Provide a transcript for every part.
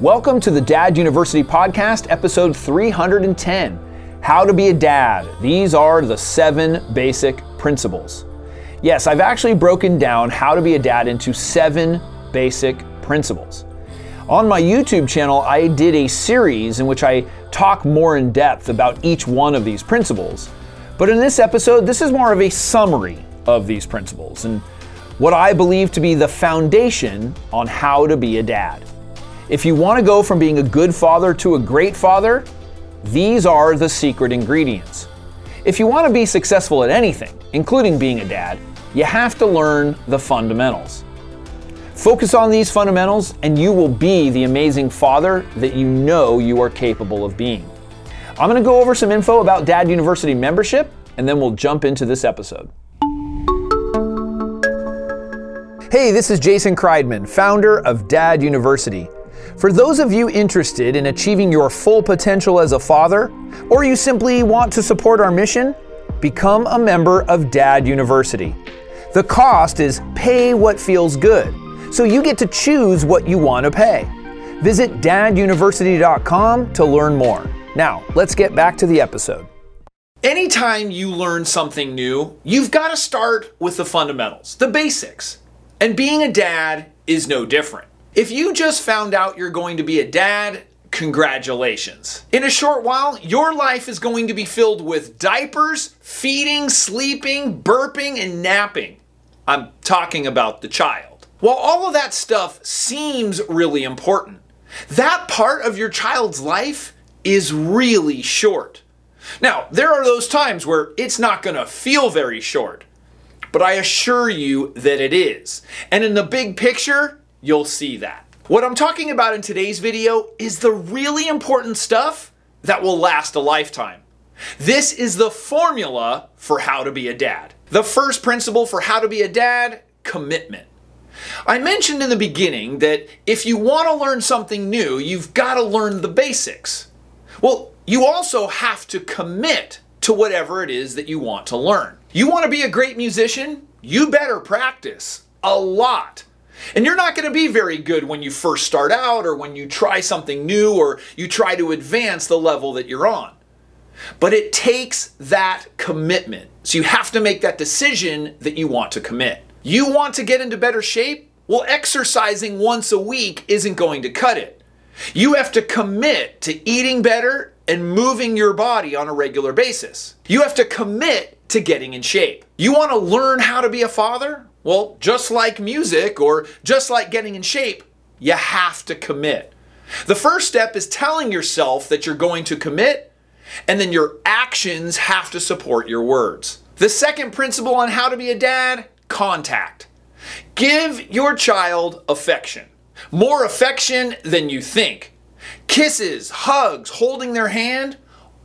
Welcome to the Dad University Podcast, episode 310 How to Be a Dad. These are the seven basic principles. Yes, I've actually broken down how to be a dad into seven basic principles. On my YouTube channel, I did a series in which I talk more in depth about each one of these principles. But in this episode, this is more of a summary of these principles and what I believe to be the foundation on how to be a dad. If you want to go from being a good father to a great father, these are the secret ingredients. If you want to be successful at anything, including being a dad, you have to learn the fundamentals. Focus on these fundamentals, and you will be the amazing father that you know you are capable of being. I'm going to go over some info about Dad University membership, and then we'll jump into this episode. Hey, this is Jason Kreidman, founder of Dad University. For those of you interested in achieving your full potential as a father, or you simply want to support our mission, become a member of Dad University. The cost is pay what feels good, so you get to choose what you want to pay. Visit daduniversity.com to learn more. Now, let's get back to the episode. Anytime you learn something new, you've got to start with the fundamentals, the basics. And being a dad is no different. If you just found out you're going to be a dad, congratulations. In a short while, your life is going to be filled with diapers, feeding, sleeping, burping, and napping. I'm talking about the child. While all of that stuff seems really important, that part of your child's life is really short. Now, there are those times where it's not going to feel very short, but I assure you that it is. And in the big picture, you'll see that. What I'm talking about in today's video is the really important stuff that will last a lifetime. This is the formula for how to be a dad. The first principle for how to be a dad commitment. I mentioned in the beginning that if you want to learn something new, you've got to learn the basics. Well, you also have to commit to whatever it is that you want to learn. You want to be a great musician? You better practice a lot. And you're not going to be very good when you first start out or when you try something new or you try to advance the level that you're on. But it takes that commitment. So you have to make that decision that you want to commit. You want to get into better shape? Well, exercising once a week isn't going to cut it. You have to commit to eating better and moving your body on a regular basis. You have to commit to getting in shape. You want to learn how to be a father? Well, just like music or just like getting in shape, you have to commit. The first step is telling yourself that you're going to commit, and then your actions have to support your words. The second principle on how to be a dad contact. Give your child affection, more affection than you think. Kisses, hugs, holding their hand,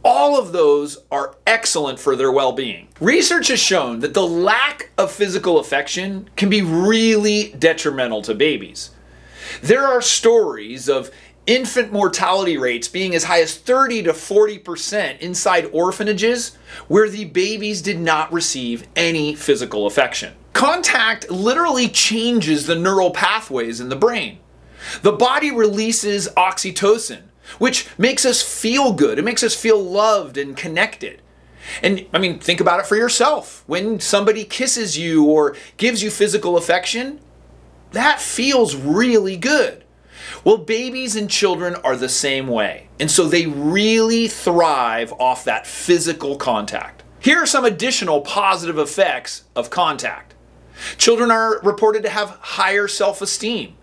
all of those are excellent for their well being. Research has shown that the lack of physical affection can be really detrimental to babies. There are stories of infant mortality rates being as high as 30 to 40% inside orphanages where the babies did not receive any physical affection. Contact literally changes the neural pathways in the brain. The body releases oxytocin, which makes us feel good. It makes us feel loved and connected. And I mean, think about it for yourself. When somebody kisses you or gives you physical affection, that feels really good. Well, babies and children are the same way. And so they really thrive off that physical contact. Here are some additional positive effects of contact. Children are reported to have higher self esteem.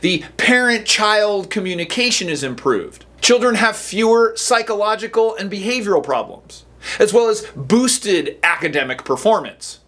The parent child communication is improved. Children have fewer psychological and behavioral problems, as well as boosted academic performance.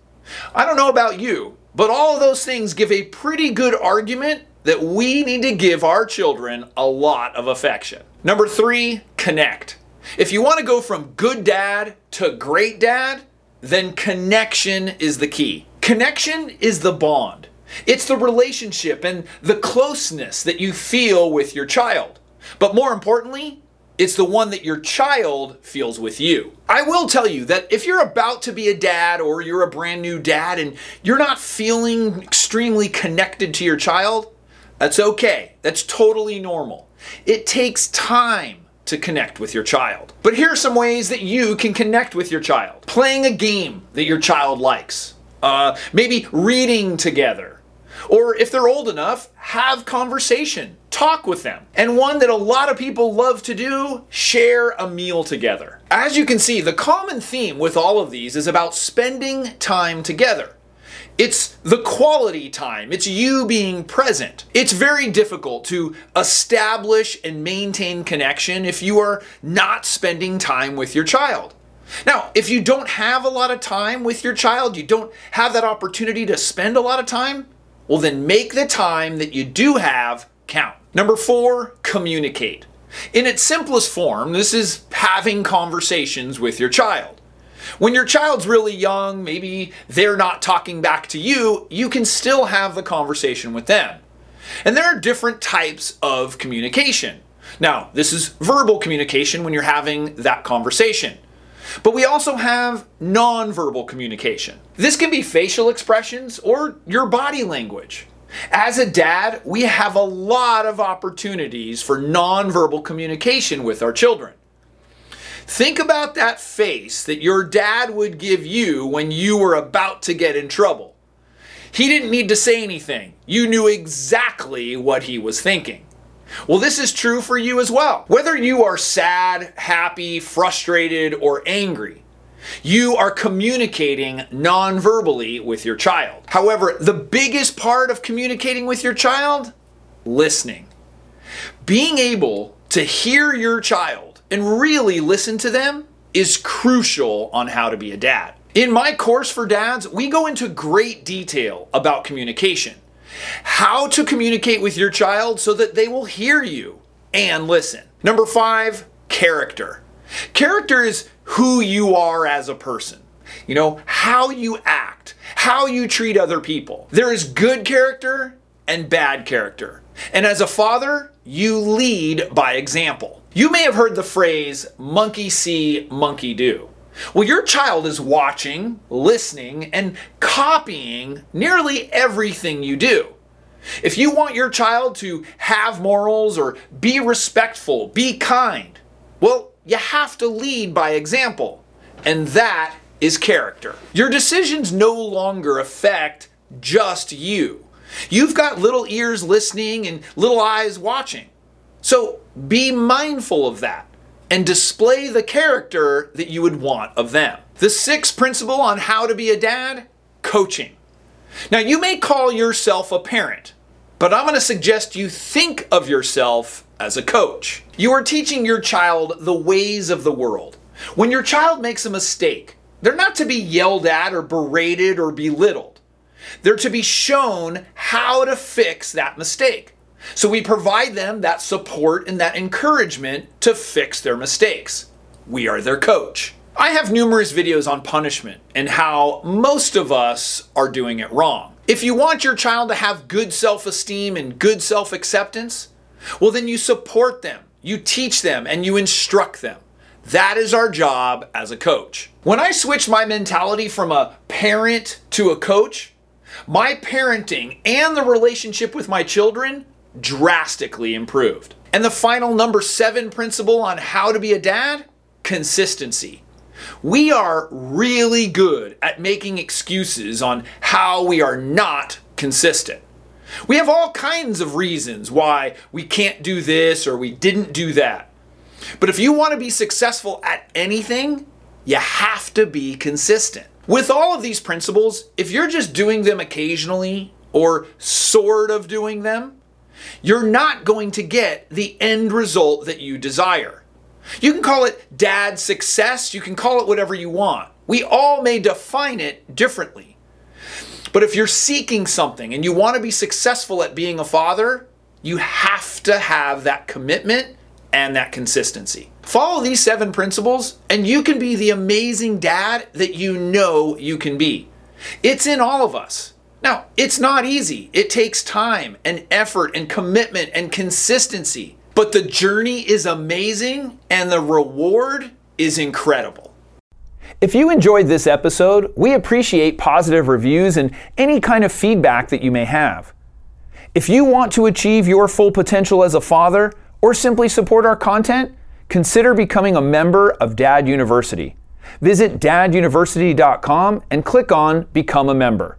I don't know about you, but all of those things give a pretty good argument that we need to give our children a lot of affection. Number three, connect. If you want to go from good dad to great dad, then connection is the key. Connection is the bond. It's the relationship and the closeness that you feel with your child. But more importantly, it's the one that your child feels with you. I will tell you that if you're about to be a dad or you're a brand new dad and you're not feeling extremely connected to your child, that's okay. That's totally normal. It takes time to connect with your child. But here are some ways that you can connect with your child playing a game that your child likes, uh, maybe reading together. Or if they're old enough, have conversation, talk with them. And one that a lot of people love to do, share a meal together. As you can see, the common theme with all of these is about spending time together. It's the quality time. It's you being present. It's very difficult to establish and maintain connection if you are not spending time with your child. Now, if you don't have a lot of time with your child, you don't have that opportunity to spend a lot of time, well, then make the time that you do have count. Number four, communicate. In its simplest form, this is having conversations with your child. When your child's really young, maybe they're not talking back to you, you can still have the conversation with them. And there are different types of communication. Now, this is verbal communication when you're having that conversation. But we also have nonverbal communication. This can be facial expressions or your body language. As a dad, we have a lot of opportunities for nonverbal communication with our children. Think about that face that your dad would give you when you were about to get in trouble. He didn't need to say anything. You knew exactly what he was thinking. Well, this is true for you as well. Whether you are sad, happy, frustrated, or angry, you are communicating non verbally with your child. However, the biggest part of communicating with your child, listening. Being able to hear your child and really listen to them is crucial on how to be a dad. In my course for dads, we go into great detail about communication how to communicate with your child so that they will hear you and listen. Number five, character. Character is who you are as a person. You know, how you act, how you treat other people. There is good character and bad character. And as a father, you lead by example. You may have heard the phrase monkey see, monkey do. Well, your child is watching, listening, and copying nearly everything you do. If you want your child to have morals or be respectful, be kind, well, you have to lead by example. And that is character. Your decisions no longer affect just you. You've got little ears listening and little eyes watching. So be mindful of that and display the character that you would want of them. The sixth principle on how to be a dad coaching. Now, you may call yourself a parent, but I'm going to suggest you think of yourself as a coach. You are teaching your child the ways of the world. When your child makes a mistake, they're not to be yelled at or berated or belittled. They're to be shown how to fix that mistake. So we provide them that support and that encouragement to fix their mistakes. We are their coach. I have numerous videos on punishment and how most of us are doing it wrong. If you want your child to have good self esteem and good self acceptance, well, then you support them, you teach them, and you instruct them. That is our job as a coach. When I switched my mentality from a parent to a coach, my parenting and the relationship with my children drastically improved. And the final number seven principle on how to be a dad consistency. We are really good at making excuses on how we are not consistent. We have all kinds of reasons why we can't do this or we didn't do that. But if you want to be successful at anything, you have to be consistent. With all of these principles, if you're just doing them occasionally or sort of doing them, you're not going to get the end result that you desire. You can call it dad success, you can call it whatever you want. We all may define it differently. But if you're seeking something and you want to be successful at being a father, you have to have that commitment and that consistency. Follow these seven principles, and you can be the amazing dad that you know you can be. It's in all of us. Now, it's not easy. It takes time and effort and commitment and consistency. But the journey is amazing and the reward is incredible. If you enjoyed this episode, we appreciate positive reviews and any kind of feedback that you may have. If you want to achieve your full potential as a father, or simply support our content, consider becoming a member of Dad University. Visit daduniversity.com and click on Become a Member.